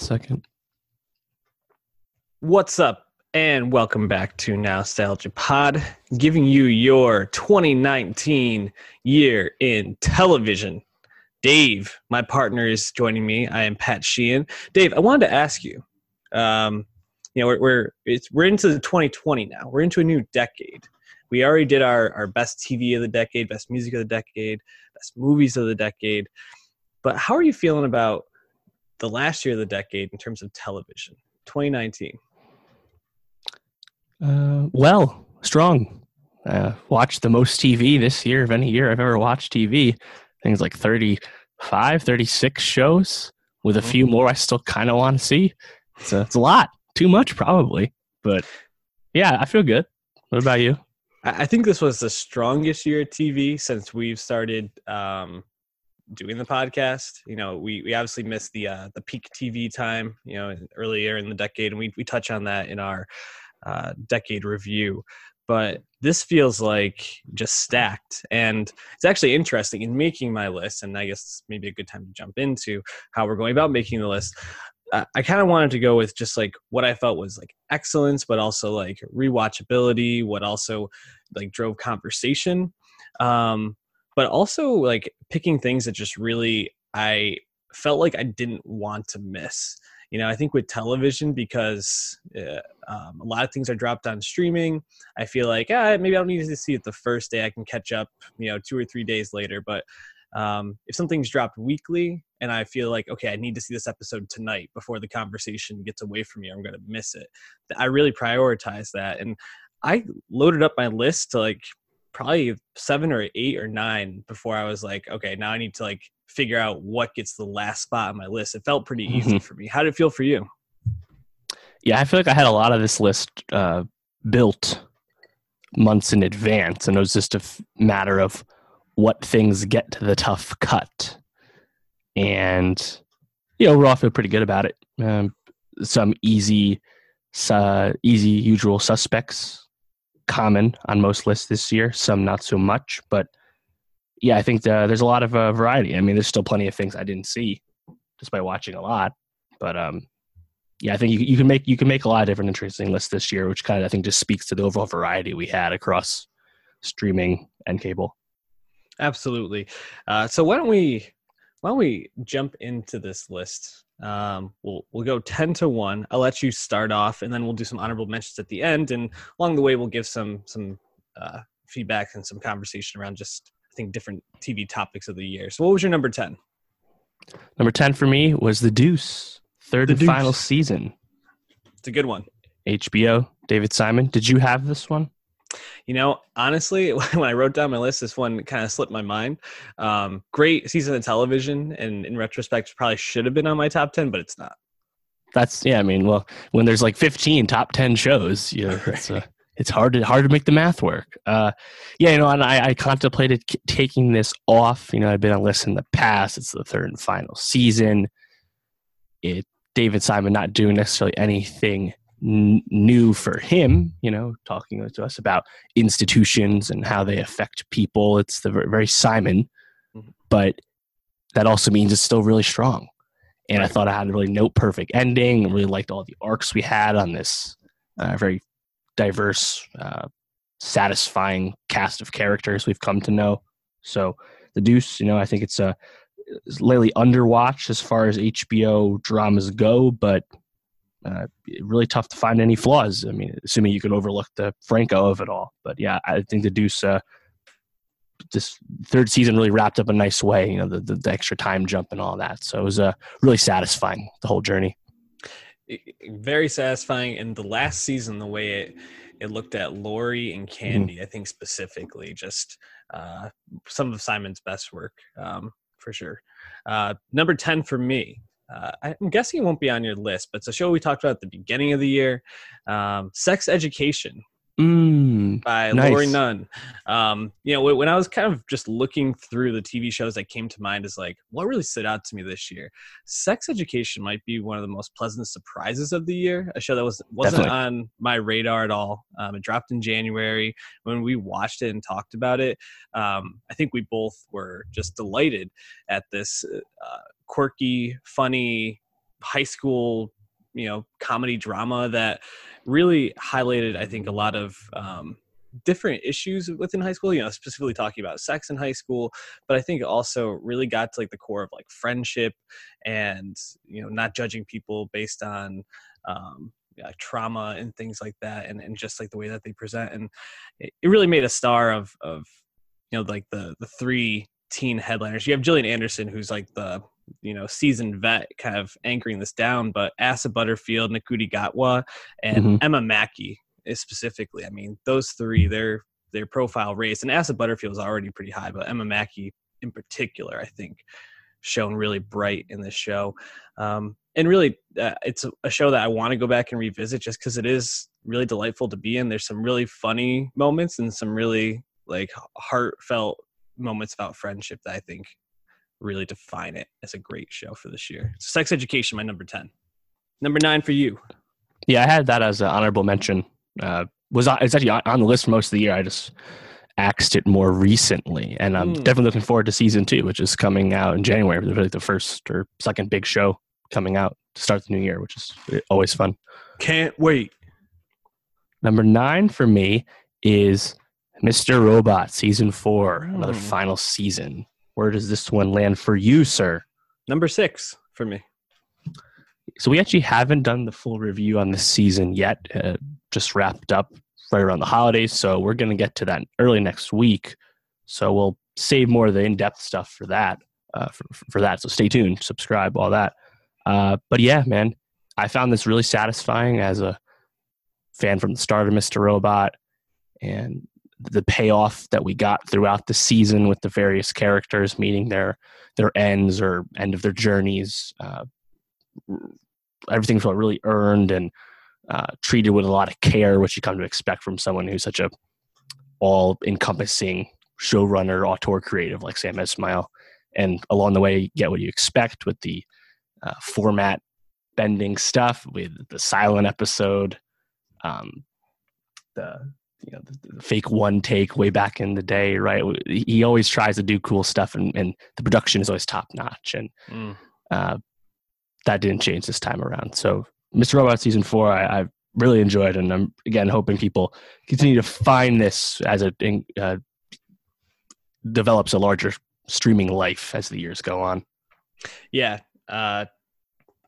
second. What's up, and welcome back to Nostalgia Pod, giving you your 2019 year in television. Dave, my partner, is joining me. I am Pat Sheehan. Dave, I wanted to ask you. Um, you know, we're we're it's we're into the 2020 now. We're into a new decade. We already did our our best TV of the decade, best music of the decade, best movies of the decade. But how are you feeling about the last year of the decade in terms of television, 2019? Uh, well, strong. Uh, watched the most TV this year of any year I've ever watched TV. Things like 35, 36 shows with a few more I still kind of want to see. It's a, it's a lot. Too much, probably. But yeah, I feel good. What about you? I I think this was the strongest year of TV since we've started um, doing the podcast. You know, we, we obviously missed the uh, the peak TV time, you know, earlier in the decade, and we we touch on that in our uh, decade review. But this feels like just stacked, and it's actually interesting in making my list. And I guess maybe a good time to jump into how we're going about making the list. I- I kind of wanted to go with just like what I felt was like excellence, but also like rewatchability, what also like drove conversation. Um, but also like picking things that just really I felt like I didn't want to miss. You know, I think with television because uh, um, a lot of things are dropped on streaming. I feel like ah, maybe I don't need to see it the first day. I can catch up, you know, two or three days later. But um, if something's dropped weekly and I feel like okay, I need to see this episode tonight before the conversation gets away from me, I'm going to miss it. I really prioritize that, and I loaded up my list to like probably seven or eight or nine before I was like, okay, now I need to like figure out what gets the last spot on my list. It felt pretty easy for me. How did it feel for you? Yeah, I feel like I had a lot of this list uh, built months in advance, and it was just a f- matter of what things get to the tough cut. And you know, overall, I feel pretty good about it. Um, some easy, uh, easy usual suspects, common on most lists this year. Some not so much, but yeah, I think the, there's a lot of uh, variety. I mean, there's still plenty of things I didn't see just by watching a lot, but um, yeah, I think you, you can make you can make a lot of different interesting lists this year, which kind of I think just speaks to the overall variety we had across streaming and cable. Absolutely. Uh, so why don't we why don't we jump into this list? Um, we'll we'll go ten to one. I'll let you start off, and then we'll do some honorable mentions at the end, and along the way we'll give some some uh, feedback and some conversation around just I think different TV topics of the year. So what was your number ten? Number ten for me was The Deuce, third The and final season. It's a good one. HBO, David Simon. Did you have this one? You know, honestly, when I wrote down my list, this one kind of slipped my mind. Um, great season of television, and in retrospect, probably should have been on my top ten, but it's not. That's yeah. I mean, well, when there's like 15 top 10 shows, you know, it's uh, it's hard to hard to make the math work. Uh, yeah, you know, and I, I contemplated k- taking this off. You know, I've been on lists in the past. It's the third and final season. It David Simon not doing necessarily anything n- new for him. You know, talking to us about institutions and how they affect people. It's the ver- very Simon, Mhm. but that also means it's still really strong. And I thought I had a really note perfect ending. I really liked all the arcs we had on this uh, very diverse, uh, satisfying cast of characters we've come to know. So the Deuce, you know, I think it's a lately underwatched as far as HBO dramas go, but uh, really tough to find any flaws. I mean, assuming you can overlook the Franco of it all. But yeah, I think the Deuce. Uh, this third season really wrapped up a nice way, you know, the, the, the extra time jump and all that. So it was uh, really satisfying, the whole journey. very satisfying and the last season the way it it looked at Lori and Candy I think specifically just uh some of Simon's best work um for sure uh number 10 for me uh, I'm guessing it won't be on your list, but it's a show we talked about at the beginning of the year. Um, Sex Education Mm, by Nice. Laurie Nunn. Um, you know, when I was kind of just looking through the TV shows that came to mind, is like what really stood out to me this year. Sex Education might be one of the most pleasant surprises of the year. A show that was wasn't Definitely. on my radar at all. Um, it dropped in January. When we watched it and talked about it, um, I think we both were just delighted at this uh, quirky, funny high school, you know, comedy drama that really highlighted, I think, a lot of um, different issues within high school. You know, specifically talking about sex in high school, but I think it also really got to like the core of like friendship and you know not judging people based on um, trauma and things like that, and, and just like the way that they present, and it, it really made a star of of you know like the the three teen headliners. You have Gillian Anderson, who's like the you know seasoned vet, kind of anchoring this down, but Asa Butterfield, Ncuti Gatwa, and mm-hmm. Emma Mackey specifically. I mean, those three, their their profile raised, and Asa Butterfield is already pretty high, but Emma Mackey in particular, I think, shown really bright in this show. Um, and really, uh, it's a show that I want to go back and revisit just because it is really delightful to be in. There's some really funny moments and some really like heartfelt moments about friendship that I think really define it as a great show for this year. Sex Education, my number 10. Number nine for you. Yeah, I had that as an honorable mention. Uh, was on, it's actually on the list for most of the year. I just axed it more recently, and I'm mm. definitely looking forward to season two, which is coming out in January. Really, the first or second big show coming out to start the new year, which is always fun. Can't wait. Number nine for me is Mr. Robot season four, mm. another final season. Where does this one land for you, sir? Number six for me. So we actually haven't done the full review on this season yet. Uh, just wrapped up right around the holidays, so we're going to get to that early next week. So we'll save more of the in-depth stuff for that. Uh, for, for that, so stay tuned, subscribe, all that. Uh, but yeah, man, I found this really satisfying as a fan from the start of Mr. Robot, and the payoff that we got throughout the season with the various characters meeting their their ends or end of their journeys. Uh, everything felt really earned and uh, treated with a lot of care, which you come to expect from someone who's such a all encompassing showrunner, auteur creative like Sam Esmail. And along the way, you get what you expect with the uh, format bending stuff, with the silent episode, um, the you know the, fake one take way back in the day, right? He always tries to do cool stuff, and, and the production is always top notch, and mm. uh, that didn't change this time around. So, Mr. Robot season four, I, I really enjoyed, and I'm again hoping people continue to find this as it uh, develops a larger streaming life as the years go on. Yeah, uh,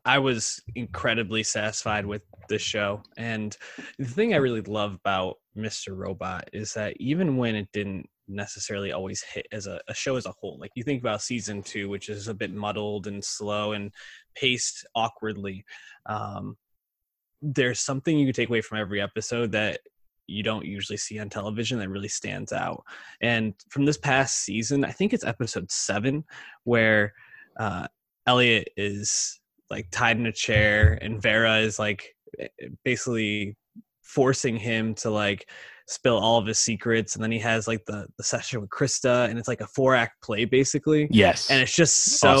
I was incredibly satisfied with this show. And the thing I really love about Mr. Robot is that even when it didn't necessarily always hit as a, a, show as a whole, like you think about season two, which is a bit muddled and slow and paced awkwardly, um, there's something you can take away from every episode that you don't usually see on television that really stands out. And from this past season, I think it's episode seven, where uh, Elliot is like tied in a chair and Vera is like eh, eh, basically forcing him to like spill all of his secrets and then he has like the the session with Krista and it's like a four act play basically. Yes. And it's just so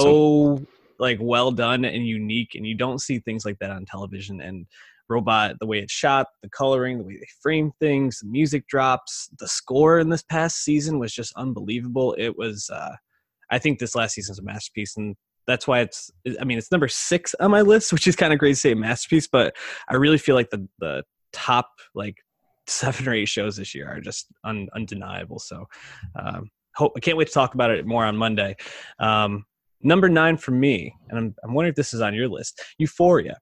awesome. like well done and unique and you don't see things like that on television and robot the way it's shot the coloring the way they frame things the music drops the score in this past season was just unbelievable it was uh i think this last season's a masterpiece and that's why it's i mean it's number six on my list which is kind of great to say masterpiece but i really feel like the the top like seven or eight shows this year are just un, undeniable. So um, hope i can't wait to talk about it more on monday. Um, number nine for me and I'm, I'm wondering if this is on your list euphoria.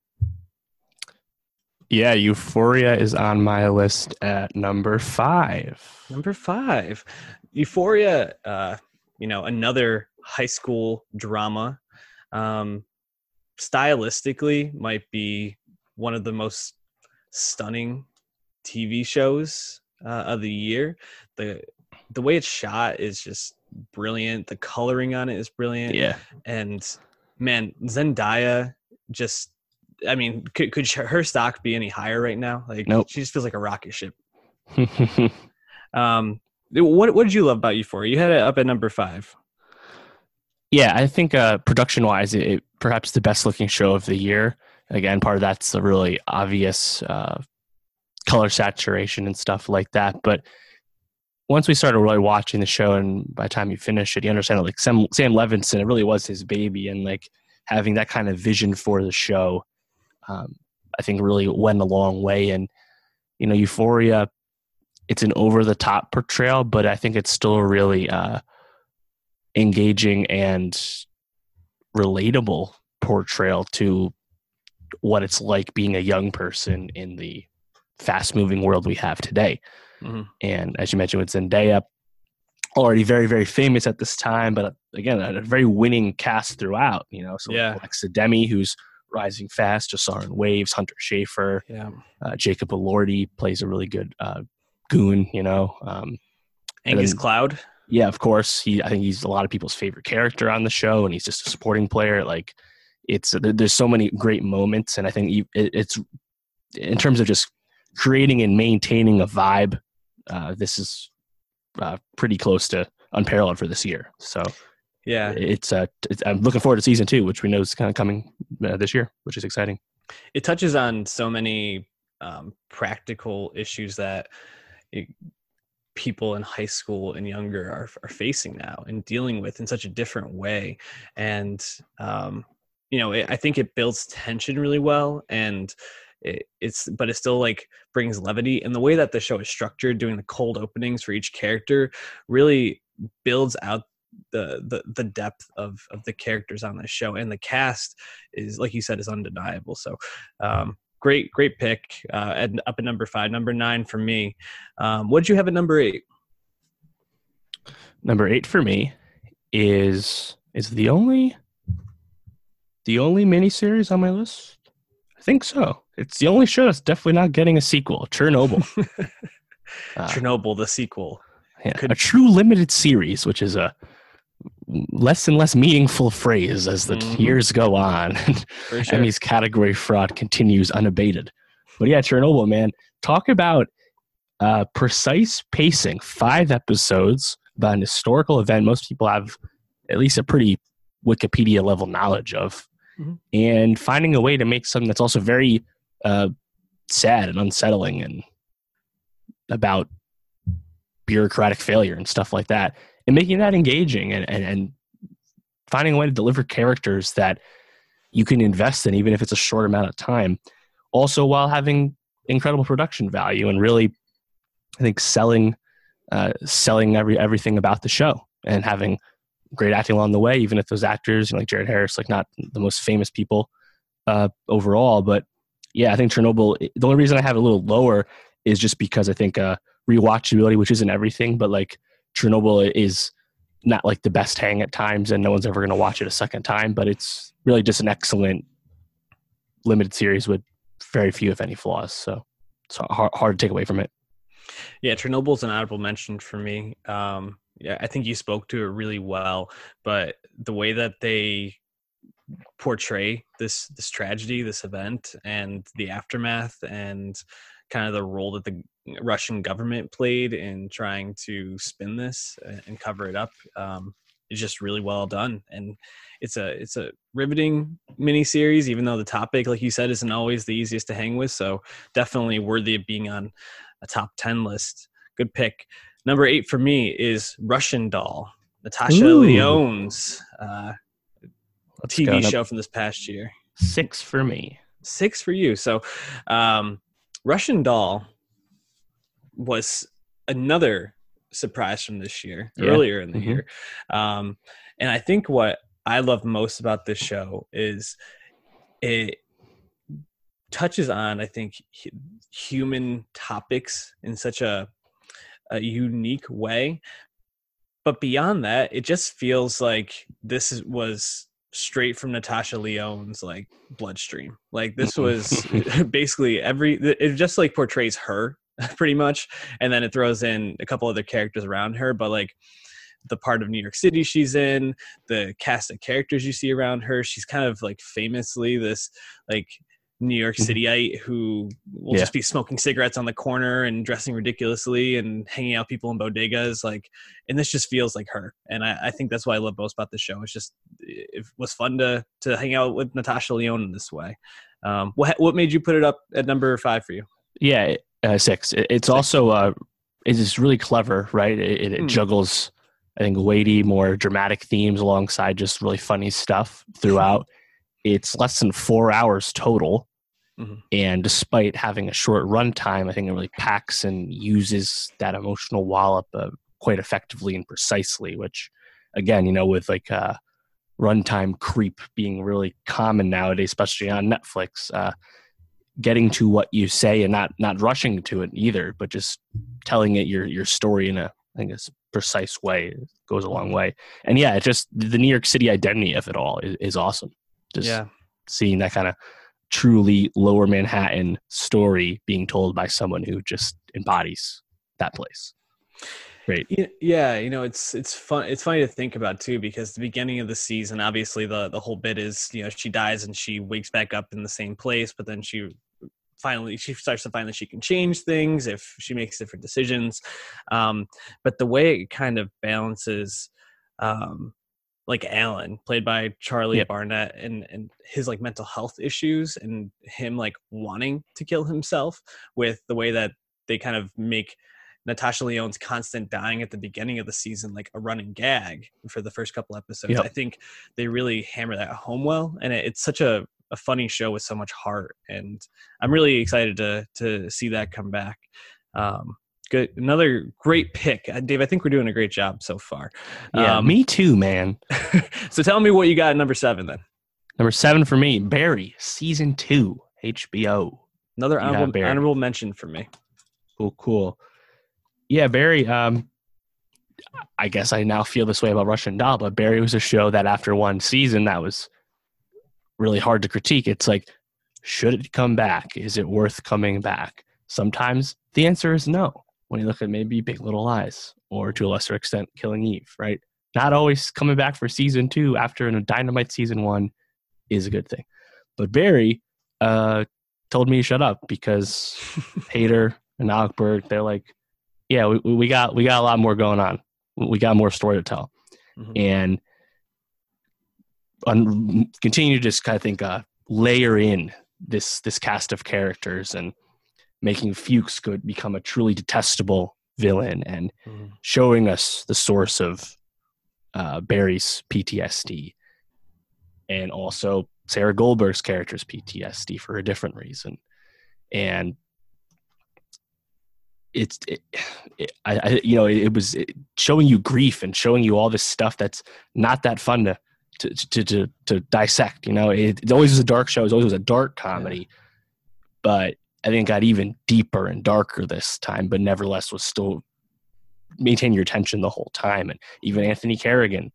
Yeah euphoria is on my list at number five. Number five. Euphoria uh, you know another high school drama. Um, stylistically might be one of the most stunning TV shows uh, of the year. The the way it's shot is just brilliant. The coloring on it is brilliant. Yeah. And man, Zendaya just I mean, could could her stock be any higher right now? Like nope. she just feels like a rocket ship. um what what did you love about Euphoria? You had it up at number 5. Yeah, I think uh, production wise, it, it, perhaps the best looking show of the year. Again, part of that's the really obvious uh, color saturation and stuff like that. But once we started really watching the show, and by the time you finish it, you understand that like Sam, Sam Levinson, it really was his baby, and like having that kind of vision for the show, um, I think really went a long way. And you know, Euphoria, it's an over the top portrayal, but I think it's still a really uh, engaging and relatable portrayal to what it's like being a young person in the fast moving world we have today. Mm-hmm. And as you mentioned with Zendaya, already very, very famous at this time, but again, a very winning cast throughout, you know. So yeah. Alexa Demie, who's rising fast, just saw in Waves, Hunter Schafer, yeah. uh, Jacob Elordi plays a really good uh, goon, you know. Um, Angus then, Cloud. Yeah, of course. He, I think he's a lot of people's favorite character on the show, and he's just a supporting player. Like, it's there's so many great moments, and I think it's in terms of just creating and maintaining a vibe. Uh, this is uh, pretty close to unparalleled for this year. So yeah, it's, uh, it's, I'm looking forward to season two, which we know is kind of coming uh, this year, which is exciting. It touches on so many um, practical issues that it, people in high school and younger are, are facing now and dealing with in such a different way. And, um, you know, it, I think it builds tension really well. And it, it's but it still like brings levity and the way that the show is structured doing the cold openings for each character really builds out the the, the depth of of the characters on the show and the cast is like you said is undeniable so um great great pick uh and up at number five number nine for me um what did you have at number eight number eight for me is is the only the only miniseries on my list i think so it's the only show that's definitely not getting a sequel. Chernobyl. uh, Chernobyl, the sequel. Yeah, Could... A true limited series, which is a less and less meaningful phrase as the mm-hmm. years go on. Sure. Emmy's category fraud continues unabated. But yeah, Chernobyl, man, talk about uh, precise pacing. Five episodes about an historical event most people have at least a pretty Wikipedia level knowledge of. Mm-hmm. And finding a way to make something that's also very uh, sad and unsettling and about bureaucratic failure and stuff like that and making that engaging and, and, and finding a way to deliver characters that you can invest in even if it's a short amount of time also while having incredible production value and really i think selling uh, selling every everything about the show and having great acting along the way even if those actors you know, like jared harris like not the most famous people uh, overall but yeah, I think Chernobyl. The only reason I have it a little lower is just because I think uh, rewatchability, which isn't everything, but like Chernobyl is not like the best hang at times, and no one's ever going to watch it a second time. But it's really just an excellent limited series with very few, if any, flaws. So it's hard, hard to take away from it. Yeah, Chernobyl's an honorable mention for me. Um, I think you spoke to it really well, but the way that they portray this this tragedy, this event, and the aftermath, and kind of the role that the Russian government played in trying to spin this and cover it up um, is just really well done. And it's a it's a riveting mini series, even though the topic, like you said, isn't always the easiest to hang with. So definitely worthy of being on a top ten list. Good pick. Number eight for me is Russian Doll. Natasha Ooh. Lyonne's uh, TV show from this past year. Six for me. Six for you. So, um, Russian Doll was another surprise from this year, yeah. earlier in the mm-hmm. year. Um, and I think what I love most about this show is it touches on, I think, human topics in such a, a unique way. But beyond that, it just feels like this was straight from Natasha Lyonne's like bloodstream. Like this was basically every it just like portrays her pretty much and then it throws in a couple other characters around her but like the part of New York City she's in, the cast of characters you see around her, she's kind of like famously this like New York mm-hmm. Cityite who will yeah. just be smoking cigarettes on the corner and dressing ridiculously and hanging out people in bodegas. Like, and this just feels like her. And I, I think that's why I love most about the show. It's just, it was fun to, to hang out with Natasha Lyonne in this way. Um, what, what made you put it up at number five for you? Yeah, uh, six. It's six. also, uh, it's just really clever, right? It, it, it mm. juggles, I think, weighty, more dramatic themes alongside just really funny stuff throughout. it's less than four hours total. Mhm. And despite having a short runtime, I think it really packs and uses that emotional wallop uh, quite effectively and precisely. Which, again, you know, with like uh, runtime creep being really common nowadays, especially on Netflix, uh, getting to what you say and not not rushing to it either, but just telling it your your story in a I think a s- precise way goes a long way. And yeah, it just the New York City identity of it all is, is awesome. Just yeah. seeing that kind of truly lower Manhattan story being told by someone who just embodies that place. Great. Yeah, you know, it's it's fun. It's funny to think about too because the beginning of the season, obviously, the the whole bit is you know she dies and she wakes back up in the same place, but then she finally she starts to find that she can change things if she makes different decisions. Um, but the way it kind of balances, um, like Alan, played by Charlie. Barnett, and and his like mental health issues and him like wanting to kill himself with the way that they kind of make Natasha Lyonne's constant dying at the beginning of the season like a running gag for the first couple episodes. Yep. I think they really hammer that home well, and it, it's such a, a funny show with so much heart, and I'm really excited to to see that come back. Um, good, another great pick, uh, Dave. I think we're doing a great job so far. Yeah, Um, me too, man. so tell me what you got at number seven then. Number seven for me, Barry, season two, HBO. Another honorable, honorable mention for me. Cool, cool. Yeah, Barry. Um, I guess I now feel this way about Russian Doll, but Barry was a show that after one season that was really hard to critique. It's like, should it come back? Is it worth coming back? Sometimes the answer is no. When you look at maybe Big Little Lies or to a lesser extent Killing Eve, right? Not always coming back for season two after a Dynamite season one is a good thing. But Barry uh, told me to shut up because Hader and Alec Berg, they're like, yeah, we, we got we got a lot more going on. We got more story to tell, Mhm. and un, continue to just kind of think uh, layer in this this cast of characters and making Fuches could become a truly detestable villain and Mhm. showing us the source of uh, Barry's PTSD and also Sarah Goldberg's character's PTSD for a different reason. And it's, it, it, I, I, you know, it, it was it, showing you grief and showing you all this stuff that's not that fun to, to, to, to, to dissect. You know, it, it always was a dark show. It always was a dark comedy, but I think it got even deeper and darker this time, but nevertheless was still maintain your attention the whole time. And even Anthony Carrigan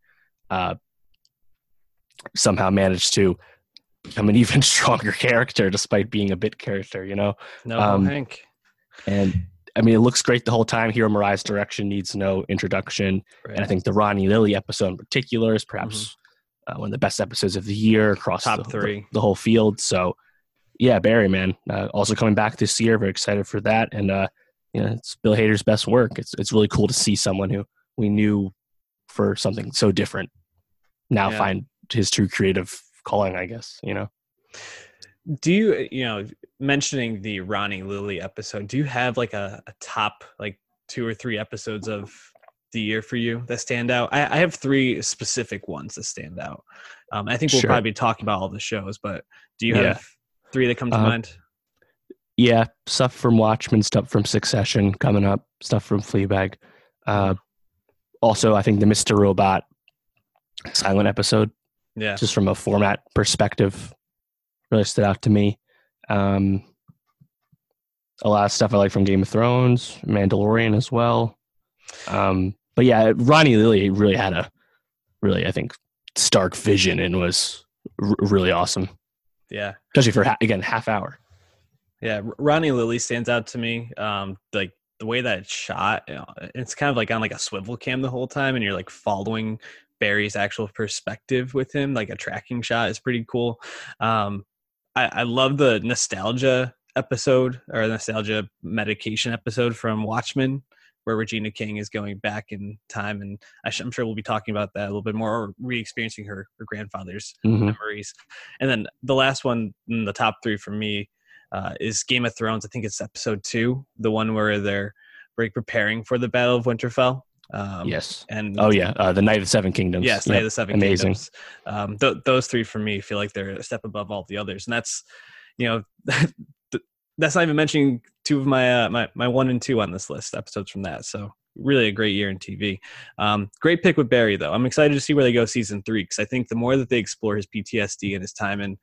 uh, somehow managed to become an even stronger character despite being a bit character, you know? No, Um, Hank. And I mean, it looks great the whole time. Hiro Murai's direction needs no introduction. Right. And I think the Ronnie Lilly episode in particular is perhaps uh, one of the best episodes of the year across Top the, three. The, the whole field. So, yeah, Barry, man, uh, also coming back this year. Very excited for that. And uh, you know, it's Bill Hader's best work. It's it's really cool to see someone who we knew for something so different now Yeah. find his true creative calling. I guess you know. do you you know mentioning the ronnie lilly episode do you have like a, a top like two or three episodes of the year for you that stand out i, I have three specific ones that stand out um, i think we'll Sure. probably be talking about all the shows but do you Yeah. have three that come to Uh, mind Yeah, stuff from Watchmen, stuff from Succession coming up, stuff from Fleabag. Uh, also, I think the Mr. Robot silent episode, yeah just from a format perspective, really stood out to me. Um, a lot of stuff I like from Game of Thrones, Mandalorian as well. Um, but yeah, Ronnie Lilly really had a really, I think, stark vision and was r- really awesome, yeah especially for again half hour. Yeah, Ronnie Lilly stands out to me. Um, like the way that it's shot, you know, it's kind of like on like a swivel cam the whole time, and you're like following Barry's actual perspective with him. Like a tracking shot is pretty cool. Um, I, I love the nostalgia episode or nostalgia medication episode from Watchmen, where Regina King is going back in time, and I I'm sure we'll be talking about that a little bit more, or re-experiencing her her grandfather's Mhm. memories. And then the last one in the top three for me uh, is Game of Thrones. I think it's episode two, the one where they're like preparing for the Battle of Winterfell. Um, yes. And Oh yeah, uh, the Night of the Seven Kingdoms. Yes, Yep. Night of the Seven amazing. Kingdoms. Um, th- those three for me feel like they're a step above all the others, and that's you know that's not even mentioning two of my uh, my my one and two on this list episodes from that. So really a great year in TV. Um, great pick with Barry though. I'm excited to see where they go season three because I think the more that they explore his PTSD and his time in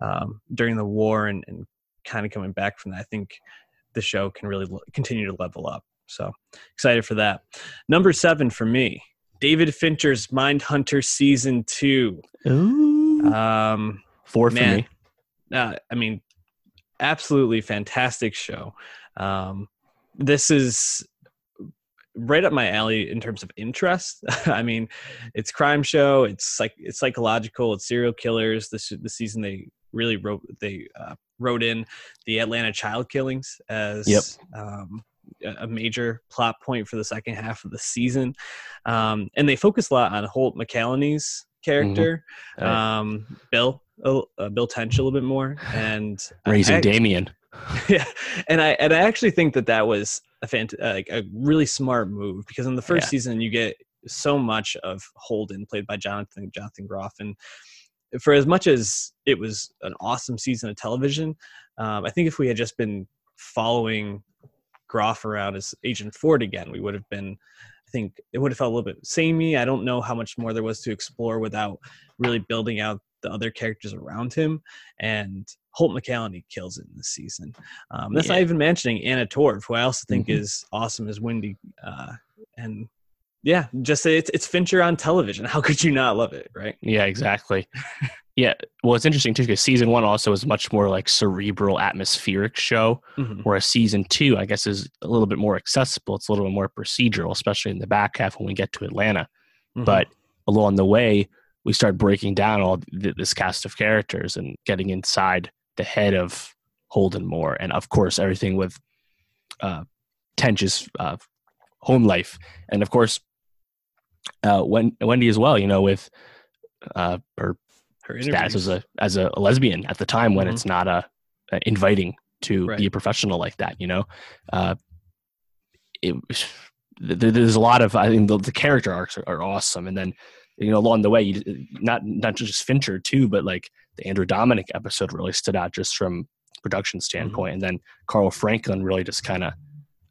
um, during the war and, and kind of coming back from that, I think the show can really l- continue to level up. So excited for that. Number seven for me, David Fincher's Mindhunter season two. Ooh. Um, Four for man. me. uh, I mean, absolutely fantastic show. Um, this is right up my alley in terms of interest. I mean, it's crime show. It's like it's psychological. It's serial killers. This the season they really wrote they uh, wrote in the Atlanta child killings as Yep. um, a major plot point for the second half of the season, um, and they focus a lot on Holt McCallany's character, Uh, um, Bill. Uh, Bill Tench a little bit more, and raising I, Damien. yeah, and I and I actually think that that was a fant- uh, like a really smart move because in the first Yeah. season you get so much of Holden played by Jonathan Jonathan Groff, and for as much as it was an awesome season of television, um, I think if we had just been following Groff around as Agent Ford again, we would have been. I think it would have felt a little bit samey. I don't know how much more there was to explore without really building out the other characters around him. And Holt McCallany kills it in this season. Um, that's not even mentioning Anna Torv, who I also think Mhm. is awesome as Wendy. Uh, and yeah, just it's it's Fincher on television. How could you not love it, right? Yeah, exactly. yeah. Well, it's interesting too because season one also is much more like cerebral, atmospheric show, Mhm. whereas season two, I guess, is a little bit more accessible. It's a little bit more procedural, especially in the back half when we get to Atlanta. Mhm. But along the way, we start breaking down all th- this cast of characters and getting inside the head of Holden Moore, and of course, everything with uh, Tench's uh, home life, and of course, uh, Wen- Wendy as well. You know, with uh, her her status as a as a lesbian at the time when Mhm. it's not a, a inviting to Right. be a professional like that. You know, uh, it, th- there's a lot of I think the, the character arcs are, are awesome, and then you know along the way, you, not not just Fincher too, but like the Andrew Dominik episode really stood out just from production standpoint, and then Carl Franklin really just kind of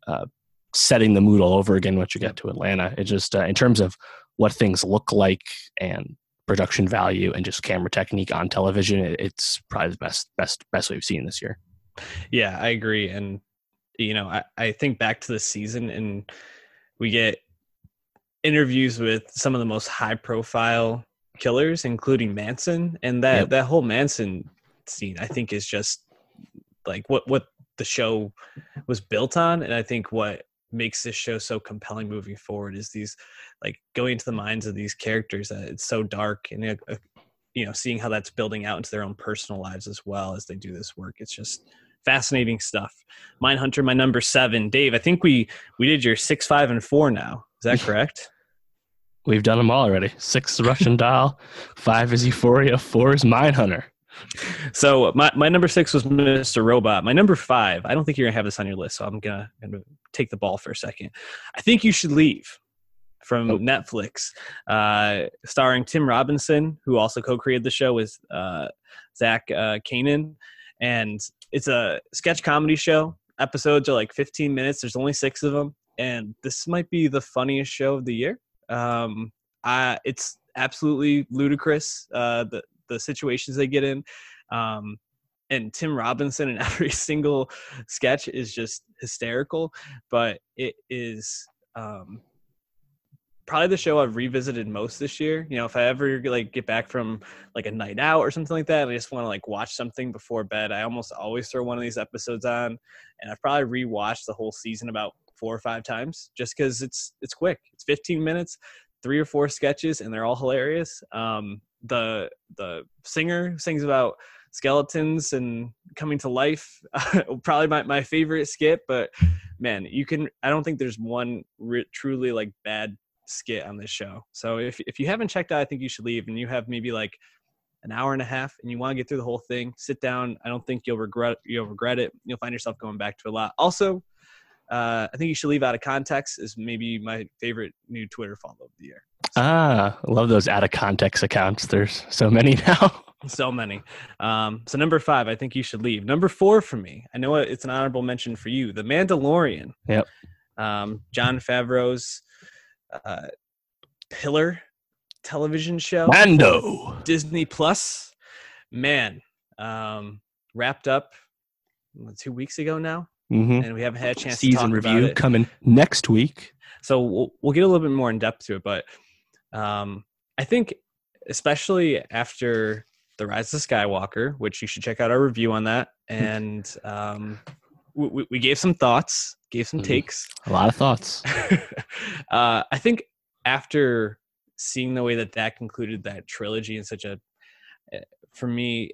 uh, setting the mood all over again once you get to Atlanta. It just uh, in terms of what things look like and production value and just camera technique on television, it, it's probably the best best best we've seen this year. Yeah, I agree. And you know, I, I think back to the season and we get interviews with some of the most high profile killers, including Manson. And that Yep. that whole Manson scene I think is just like what what the show was built on. And I think what makes this show so compelling moving forward is these like going into the minds of these characters that it's so dark and uh, you know seeing how that's building out into their own personal lives as well as they do this work it's just fascinating stuff mindhunter my number seven dave i think we we did your six five and four now is that correct? We've done them all already. Six is Russian Doll, five is Euphoria, four is Mindhunter. so my, my number six was mr robot. My number five i don't think you're gonna have this on your list so i'm gonna, gonna take the ball for a second. I think you should leave from Oh. netflix uh, starring tim robinson who also co-created the show with uh, zach uh, kanin. And it's a sketch comedy show. Episodes are like 15 minutes. There's only six of them and this might be the funniest show of the year um, I, it's absolutely ludicrous uh, the, the situations they get in um, and tim robinson in every single sketch is just hysterical but it is um, probably the show I've revisited most this year. You know, if I ever like get back from like a night out or something like that, and I just want to like watch something before bed, I almost always throw one of these episodes on, and I've probably rewatched the whole season about four or five times just because it's it's quick. It's 15 minutes, three or four sketches, and they're all hilarious. Um, the the singer sings about skeletons and coming to life probably my, my favorite skit but man you can i don't think there's one re- truly like bad skit on this show. So if if you haven't checked out, I think you should leave. And you have maybe like an hour and a half, and you want to get through the whole thing. Sit down. I don't think you'll regret you'll regret it. You'll find yourself going back to a lot. Also, uh, I think you should leave out of context is maybe my favorite new Twitter follow of the year. Ah, love those out of context accounts. There's so many now. so many. Um, so number five, I think you should leave. Number four for me, I know it's an honorable mention for you, The Mandalorian. Yep. Um, Jon Favreau's uh, pillar television show. Mando. Disney Plus. Man, um, wrapped up two weeks ago now, Mm-hmm. and we haven't had a chance to Season review about it. coming next week. So we'll, we'll get a little bit more in depth to it, but um, I think especially after the Rise of Skywalker, which you should check out our review on that, and um, we, we gave some thoughts, gave some Mhm. takes. A lot of thoughts. uh, I think after seeing the way that that concluded that trilogy in such a, eh, for me,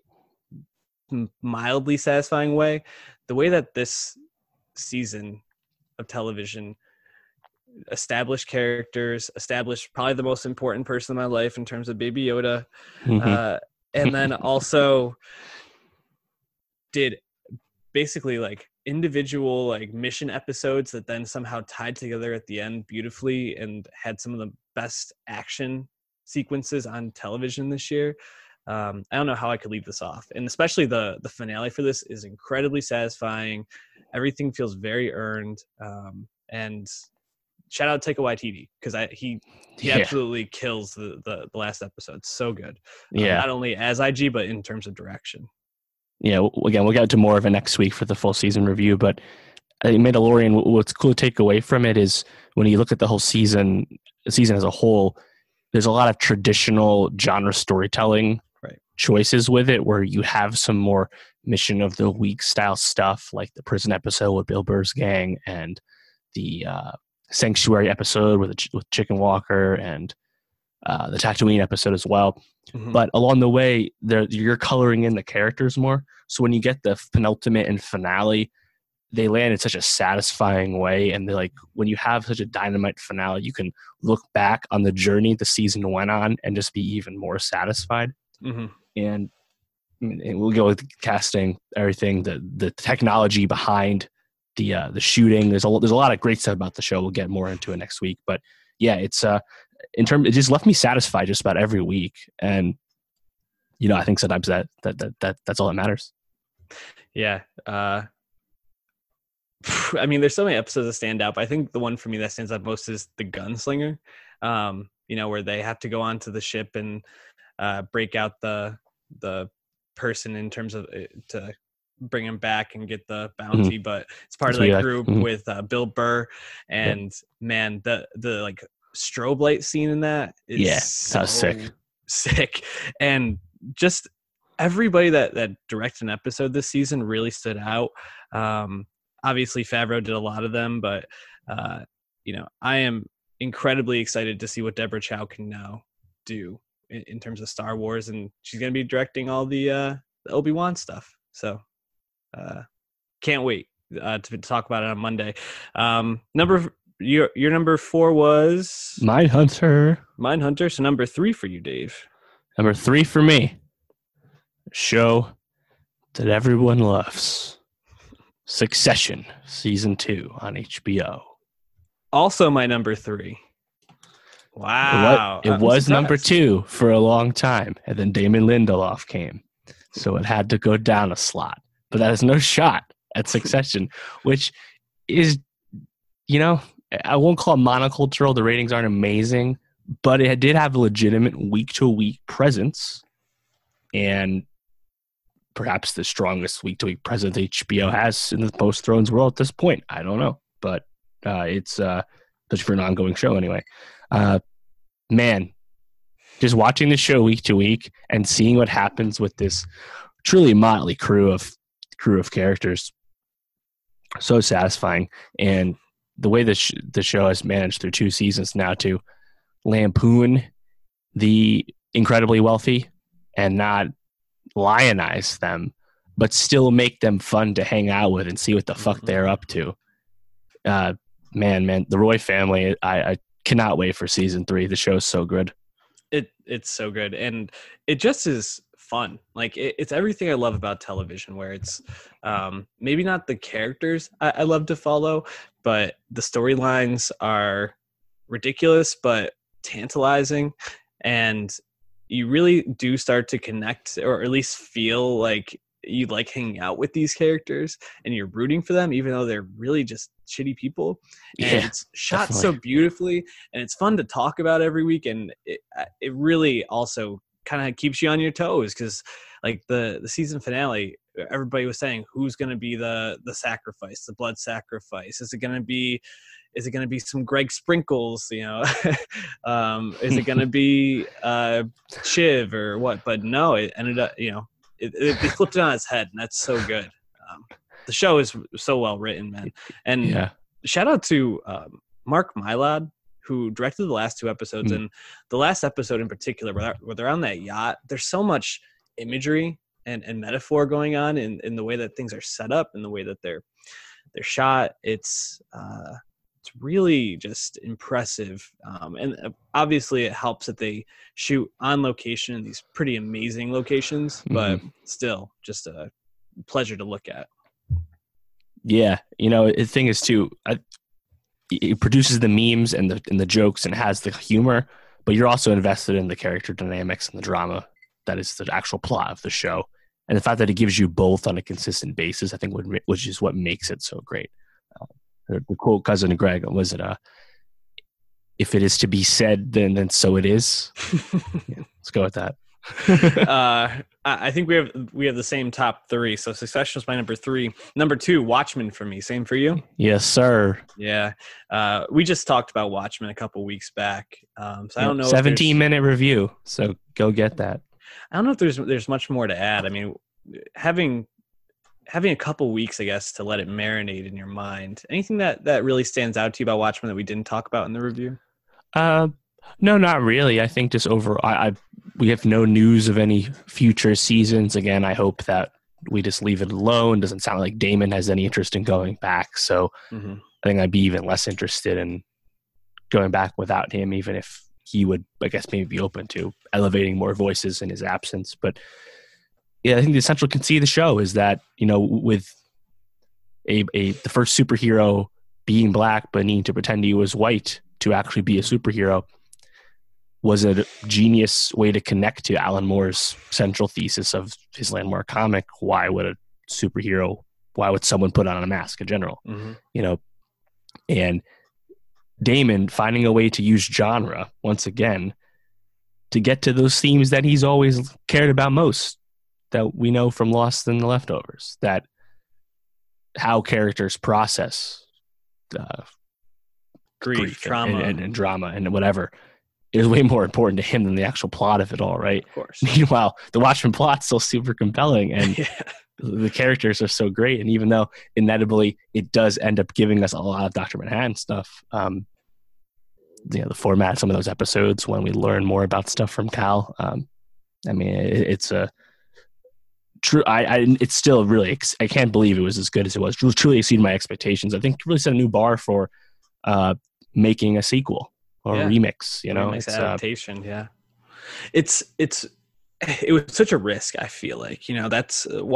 mildly satisfying way, the way that this season of television established characters, established probably the most important person in my life in terms of Baby Yoda, Mhm. uh, and then also did basically like individual like mission episodes that then somehow tied together at the end beautifully and had some of the best action sequences on television this year um, i don't know how i could leave this off and especially the the finale for this is incredibly satisfying everything feels very earned um, and shout out Taika Waititi because I he he yeah. absolutely kills the, the the last episode so good um, yeah. not only as IG but in terms of direction. yeah, again, we'll get to more of it next week for the full season review. But I think Mandalorian, wh- what's cool to take away from it is when you look at the whole season, season as a whole, there's a lot of traditional genre storytelling. Choices with it, where you have some more mission of the week style stuff, like the prison episode with Bill Burr's gang and the uh, sanctuary episode with Ch- with Chicken Walker and uh, the Tatooine episode as well Mhm. but along the way you're coloring in the characters more so when you get the penultimate and finale they land in such a satisfying way and they're like when you have such a dynamite finale you can look back on the journey the season went on and just be even more satisfied Mhm. And, we'll go with casting everything the the technology behind the uh, the shooting there's a there's a lot of great stuff about the show we'll get more into it next week but yeah it's uh in terms it just left me satisfied just about every week and you know i think sometimes that that that, that that's all that matters Yeah. Uh, I mean, there's so many episodes that stand out, but I think the one for me that stands out most is the gunslinger. Um, you know, where they have to go onto the ship and uh, break out the the person in terms of uh, to bring him back and get the bounty. But it's part of Mm-hmm. That like- group mhm. with uh, Bill Burr and man, the the like strobe light scene in that is Yeah, so sick. sick, and just everybody that that directed an episode this season really stood out. Um, obviously, Favreau did a lot of them, but uh, you know, I am incredibly excited to see what Deborah Chow can now do in, in terms of Star Wars, and she's going to be directing all the, uh, the Obi Wan stuff. So, uh, can't wait uh, to talk about it on Monday. Um, number your your number four was Mindhunter Mine Hunter. So number three for you, Dave. number three for me show that everyone loves succession season two on hbo Also, my number three. Wow, It, wa- it was number two for a long time, and then Damon Lindelof came, so it had to go down a slot. But that is no shot at Succession, which is, you know, I won't call it monocultural. The ratings aren't amazing, but it did have a legitimate week to week presence, and perhaps the strongest week to week presence HBO has in the post Thrones world at this point. I don't know, but uh, it's uh, especially for an ongoing show anyway. Uh, man, just watching the show week to week and seeing what happens with this truly motley crew of crew of characters, so satisfying. And the way the sh- the show has managed through two seasons now to lampoon the incredibly wealthy and not lionize them, but still make them fun to hang out with and see what the fuck Mhm. they're up to. Uh, man, man, the Roy family, I, I cannot wait for season three. The show's so good. it it's so good and it just is fun like it, it's everything i love about television where it's um maybe not the characters I, I love to follow but the storylines are ridiculous but tantalizing and you really do start to connect or at least feel like you like hanging out with these characters and you're rooting for them even though they're really just shitty people and Yeah, it's shot so beautifully and it's fun to talk about every week and it, it really also kind of keeps you on your toes because like the the season finale everybody was saying who's going to be the the sacrifice the blood sacrifice? Is it going to be is it going to be some greg sprinkles you know? Um is it going to be uh shiv or what? But no it ended up you know it, it, they flipped it on its head and that's so good um, the show is so well written man and Yeah. shout out to um, Mark Mylod, who directed the last two episodes. Mm. And the last episode in particular, where they're, where they're on that yacht, there's so much imagery and, and metaphor going on in, in the way that things are set up and the way that they're they're shot. It's uh, it's really just impressive. Um, and uh, obviously, it helps that they shoot on location in these pretty amazing locations, but still, just a pleasure to look at. Yeah, you know, the thing is too, I, it produces the memes and the and the jokes and has the humor, but you're also invested in the character dynamics and the drama that is the actual plot of the show, and the fact that it gives you both on a consistent basis, I think, would, which is what makes it so great. The, quote cousin Greg was it, uh, "If it is to be said, then then so it is." Yeah, let's go with that. uh, I think we have we have the same top three. So Succession is my number three. Number two, Watchmen for me. Same for you. yes, sir. Yeah, uh, we just talked about Watchmen a couple weeks back. Um, so I don't know. Seventeen minute review, so go get that. I don't know if there's there's much more to add. I mean, having having a couple weeks, I guess, to let it marinate in your mind. Anything that that really stands out to you about Watchmen that we didn't talk about in the review? Uh, no, not really. I think just overall, I, I we have no news of any future seasons. Again, I hope that we just leave it alone. Doesn't sound like Damon has any interest in going back, so Mhm. I think I'd be even less interested in going back without him, even if he would, I guess, maybe be open to elevating more voices in his absence. But yeah, I think the central conceit of the show is that you know, with a, a the first superhero being black but needing to pretend he was white to actually be a superhero was a genius way to connect to Alan Moore's central thesis of his landmark comic. Why would a superhero? Why would someone put on a mask in general? Mhm. you know, and Damon finding a way to use genre once again to get to those themes that he's always cared about most that we know from Lost and the Leftovers that how characters process uh, Grief, grief and- trauma, and, and, and drama and whatever is way more important to him than the actual plot of it all, right? of course. Meanwhile, the Watchmen plot's still super compelling and yeah. the characters are so great and even though inevitably it does end up giving us a lot of dr manhattan stuff um you know the format some of those episodes when we learn more about stuff from cal um i mean it, it's a true I, I it's still really ex- i can't believe it was as good as it was It truly exceeded my expectations i think it really set a new bar for uh making a sequel or Yeah. a remix you know Remix it's uh, adaptation yeah it's it's it was such a risk i feel like you know that's uh, wh-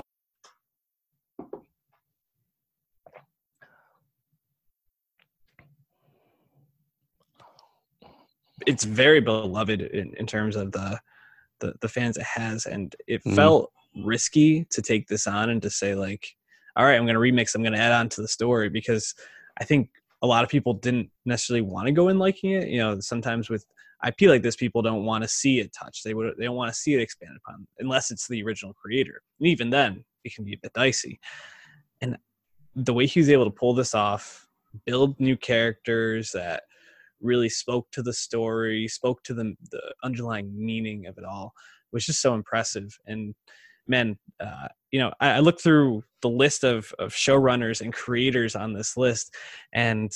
it's very beloved in, in terms of the, the the fans it has and it Mhm. felt risky to take this on and to say like all right i'm going to remix i'm going to add on to the story because i think a lot of people didn't necessarily want to go in liking it. You know sometimes with ip like this people don't want to see it touched they would they don't want to see it expanded upon unless it's the original creator. And even then it can be a bit dicey. And the way he was able to pull this off build new characters that really spoke to the story spoke to the, the underlying meaning of it all was just so impressive. And man uh, you know I, I looked through the list of, of showrunners and creators on this list and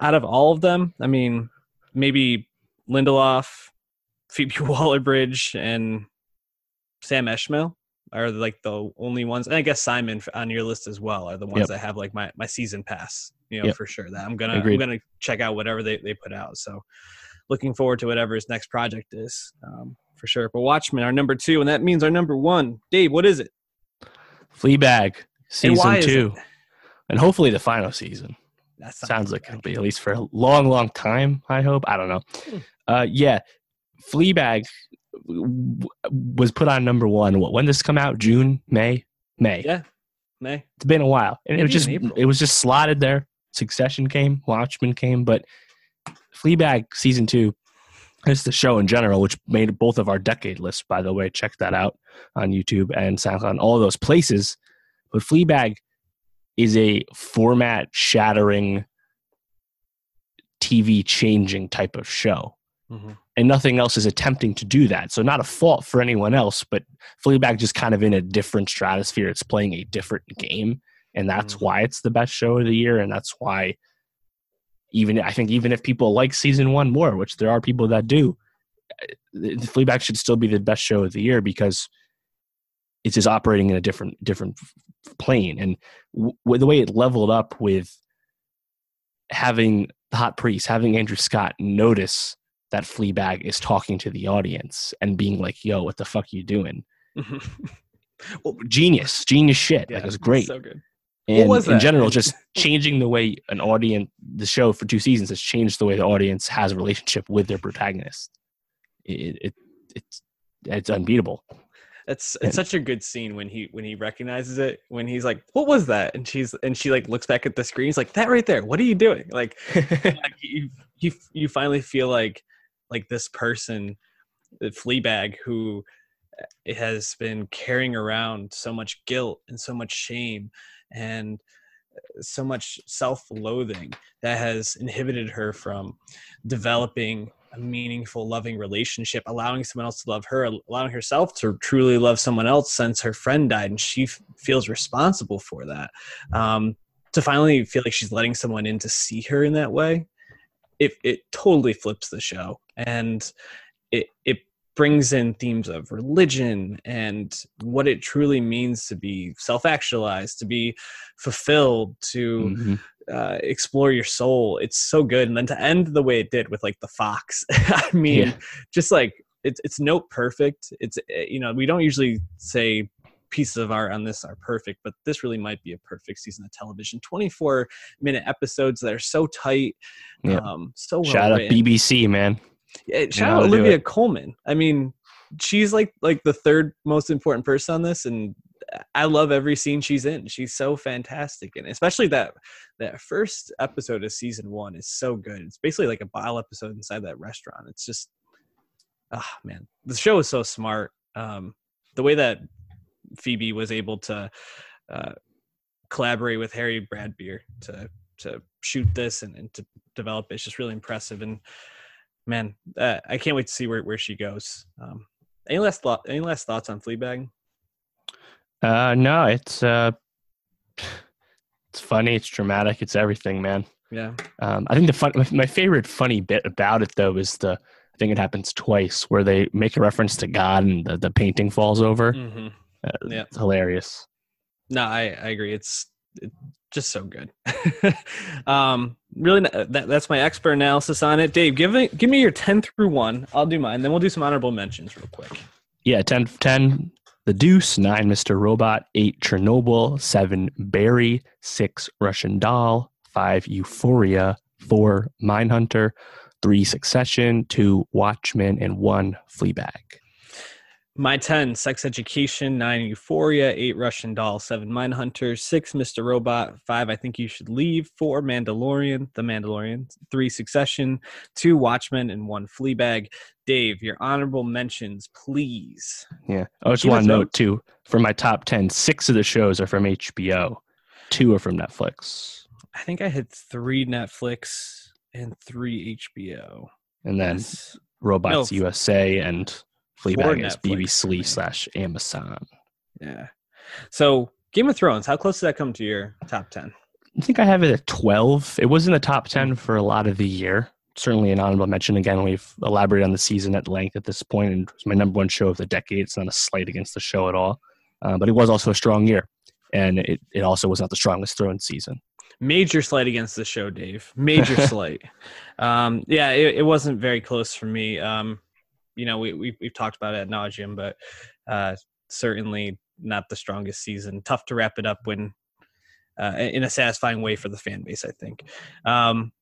out of all of them i mean maybe lindelof phoebe waller-bridge and sam esmail are like the only ones and i guess simon on your list as well are the ones Yep. that have like my, my season pass you know Yep. for sure that i'm gonna Agreed. i'm gonna check out whatever they, they put out so looking forward to whatever his next project is um, for sure but watchmen our number two and that means our number one dave what is it fleabag season why two and hopefully the final season That sounds like it'll be at least for a long, long time. I hope. I don't know. Hmm. Uh, yeah, Fleabag w- was put on number one. What? When did this come out? June, May, May. Yeah, May. It's been a while, and it was just it was just slotted there. Succession came, Watchmen came, but Fleabag season two is the show in general, which made both of our decade lists. By the way, check that out on YouTube and SoundCloud, all those places. But Fleabag is a format shattering, TV changing type of show Mhm. and nothing else is attempting to do that. So not a fault for anyone else, but Fleabag just kind of in a different stratosphere. It's playing a different game, and that's Mhm. why it's the best show of the year, and that's why even I think even if people like season one more, which there are people that do, Fleabag should still be the best show of the year because it's just operating in a different different plane, and w- the way it leveled up with having the hot priest, having Andrew Scott notice that Fleabag is talking to the audience and being like, "Yo, what the fuck are you doing?" well, Genius, genius shit. yeah, like it was great. So good. And in general, just changing the way an audience, the show for two seasons has changed the way the audience has a relationship with their protagonist. It, it it's it's unbeatable. It's And- it's such a good scene when he when he recognizes it when he's like, "What was that?" and she's and she like looks back at the screen. He's like, "That right there. What are you doing?" Like, like you you you finally feel like like this person, the Fleabag, who uh, has been carrying around so much guilt and so much shame and uh, so much self-loathing that has inhibited her from developing a meaningful loving relationship allowing someone else to love her allowing herself to truly love someone else since her friend died and she f- feels responsible for that. Um, to finally feel like she's letting someone in to see her in that way it, it totally flips the show and it, it brings in themes of religion and what it truly means to be self-actualized to be fulfilled to Mhm. uh, explore your soul. It's so good, and then to end the way it did with like the fox. I mean, Yeah. just like it's it's note perfect. It's uh, you know we don't usually say pieces of art on this are perfect, but this really might be a perfect season of television. Twenty four minute episodes that are so tight, Yeah. um, so well Shout out. BBC, man. Yeah, shout how out Olivia. Colman. I mean, she's like like the third most important person on this, and I love every scene she's in. She's so fantastic, and especially that that first episode of season one is so good. It's basically like a bile episode inside that restaurant. It's just, ah, man, the show is so smart. Um, the way that Phoebe was able to uh, collaborate with Harry Bradbeer to to shoot this and, and to develop it is just really impressive. And man, uh, I can't wait to see where, where she goes. Um, any last thought? Any last thoughts on Fleabag? Uh, no, it's uh, it's funny, it's dramatic, it's everything, man. Yeah, Um, I think the fun, my- favorite funny bit about it though is the I think it happens twice where they make a reference to God and the, the painting falls over. hmm Uh, Yeah. It's hilarious. no, I, I agree. It's it, just so good. um, really, that, that's my expert analysis on it. Dave, give me give me your ten through one. I'll do mine. Then we'll do some honorable mentions real quick. Yeah, 10, 10 The Deuce, 9 Mr. Robot, 8 Chernobyl, 7 Barry, 6 Russian Doll, 5 Euphoria, 4 Mindhunter, 3 Succession, 2 Watchmen, and 1 Fleabag. My 10, Sex Education, 9, Euphoria, 8, Russian Doll, 7, Mindhunter, 6, Mr. Robot, 5, I Think You Should Leave, 4, Mandalorian, The Mandalorian, 3, Succession, 2, Watchmen, and 1, Fleabag. Dave, your honorable mentions, please. Yeah. I just Keep want to note, too, for my top 10, 6 of the shows are from HBO, 2 are from Netflix. I think I had 3 Netflix and 3 HBO. And then Yes. Robots No, USA and Four Fleabag is. BBC slash Amazon. Yeah. So, Game of Thrones, how close did that come to your top 10? I think I have it at 12. It was in the top 10 for a lot of the year. Certainly an honorable mention. Again, we've elaborated on the season at length at this point, and it was my number one show of the decade. It's not a slight against the show at all. Uh, but it was also a strong year. And it, it also was not the strongest Thrones season. Major slight against the show, Dave. Major slight. Um, yeah, it, it wasn't very close for me. Um, you know, we, we, we've talked about it ad nauseum, but uh, certainly not the strongest season. Tough to wrap it up when uh, in a satisfying way for the fan base. I think. Um,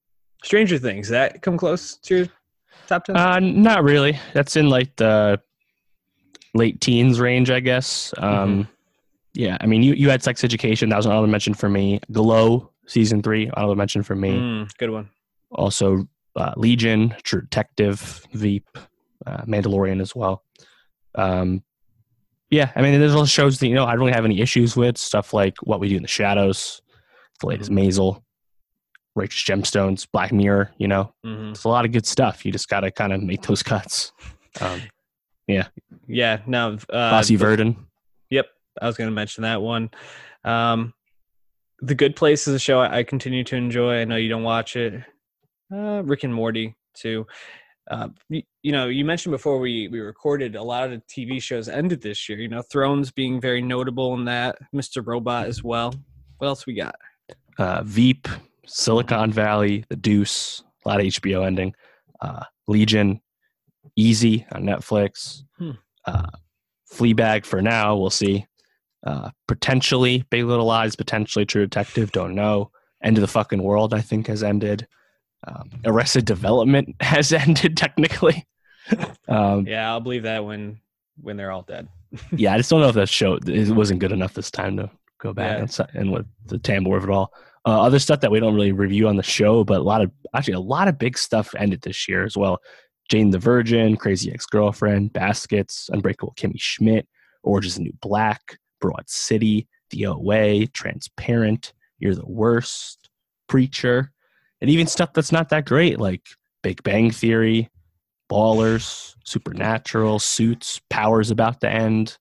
Stranger Things that come close to your top ten? Uh, not really. That's in like the late teens range, I guess. Um, Yeah, I mean, you, you had Sex Education. That was another mention for me. Glow season three, another mention for me. Mm, good one. Also, uh, Legion, True Detective, Veep, uh, Mandalorian as well. Um, yeah, I mean, there's all shows that you know I don't really have any issues with stuff like What We Do in the Shadows, the latest Maisel, Righteous Gemstones, Black Mirror. You know, hmm it's a lot of good stuff. You just got to kind of make those cuts. Um, Yeah. Now, Uh, Bossy the- Yep, I was going to mention that one. Um, the Good Place is a show I, I continue to enjoy. I know you don't watch it. Uh, Rick and Morty too. Uh, you, you know, you mentioned before we we recorded a lot of TV shows ended this year. You know, Thrones being very notable in that. Mr. Robot as well. What else we got? uh, Veep, Silicon Valley, The Deuce, a lot of HBO ending, uh, Legion, Easy on Netflix, Hmm. uh, Fleabag for now, we'll see. Uh, potentially Big Little Lies, potentially True Detective, don't know. End of the fucking world, I think, has ended. Um, Arrested Development has ended technically. um, Yeah, I'll believe that when when they're all dead. yeah, I just don't know if that show it wasn't good enough this time to go back Yeah. and, and with the tambour of it all. Uh, other stuff that we don't really review on the show, but a lot of actually a lot of big stuff ended this year as well. Jane the Virgin, Crazy Ex Girlfriend, Baskets, Unbreakable Kimmy Schmidt, Orange is the New Black, Broad City, The OA, Transparent, You're the Worst, Preacher, and even stuff that's not that great like Big Bang Theory, Ballers, Supernatural, Suits, Powers about to end.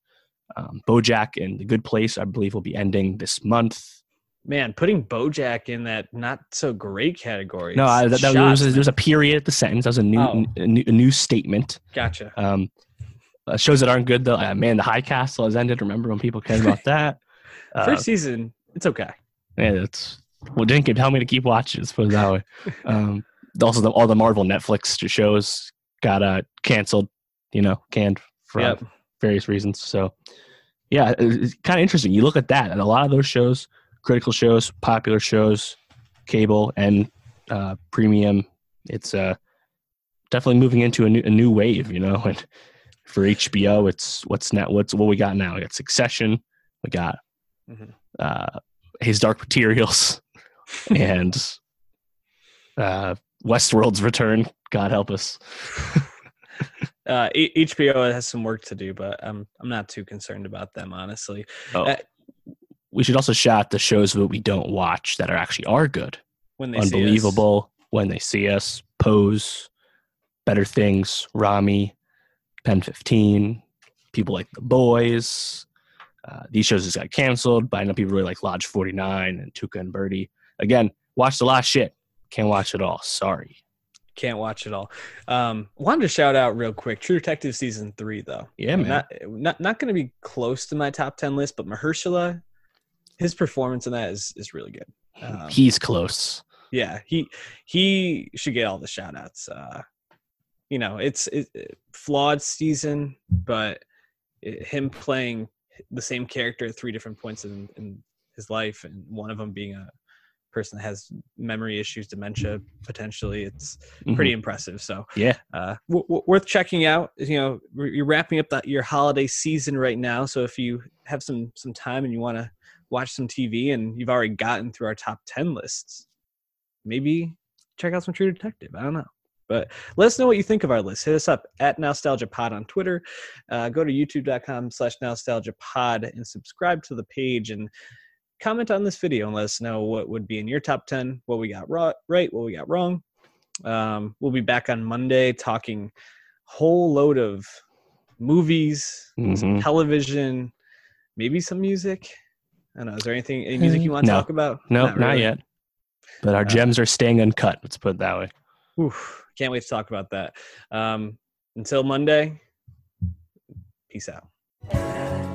Um, BoJack and The Good Place, I believe, will be ending this month. Man, putting BoJack in that not so great category. No, I, that, that, was a, there was a period at the sentence. That was a new, Oh. a new, a new statement. gotcha. Um, uh, shows that aren't good though. Uh, man, the High Castle has ended. Remember when people cared about that? Uh, First season, it's okay. yeah, that's well. Didn't tell me to keep watching. Let's put it that way. Um, also, the, all the Marvel Netflix shows got uh, canceled. You know, canned for Yep. various reasons. So, yeah, it's kind of interesting. You look at that, and a lot of those shows, critical shows, popular shows, cable and uh, premium, it's uh, definitely moving into a new, a new wave. You know, and for HBO, it's what's now what's what we got now. We got Succession, we got Mhm. uh, His Dark Materials, and uh, Westworld's Return. God help us. Uh, HBO has some work to do, but I'm I'm not too concerned about them, honestly. Oh. Uh, we should also shout the shows that we don't watch that are actually are good. When they. Unbelievable. When they see us, Pose, Better Things, Ramy, Pen 15, people like The Boys. Uh, these shows just got canceled, but I know people really like Lodge 49 and Tuca and Bertie. Again, watched a lot of shit. Can't watch it all. Sorry. Can't watch it all. Um, wanted to shout out real quick. True Detective season three, though. Yeah, man. Not not not going to be close to my top ten list, but Mahershala, his performance in that is is really good. Um, He's close. yeah, he he should get all the shout outs. Uh, you know, it's it, it- flawed season, but it, him playing the same character at three different points in, in his life, and one of them being a person that has memory issues, dementia, potentially, it's pretty impressive. So Mm-hmm. Yeah. uh, w- w- worth checking out. You know, you're wrapping up that your holiday season right now, so if you have some some time and you want to watch some TV, and you've already gotten through our top ten lists, maybe check out some True Detective. I don't know. But let us know what you think of our list. Hit us up at Nostalgia Pod on Twitter. Uh, go to youtube.com slash nostalgia pod and subscribe to the page and comment on this video and let us know what would be in your top 10, what we got right, what we got wrong. Um, we'll be back on Monday talking whole load of movies, Mhm. television, maybe some music. I don't know. Is there anything, any music you want to No. talk about? No, not, really. yet. But our Uh, gems are staying uncut. Let's put it that way. Oof, can't wait to talk about that. Um, until Monday, peace out.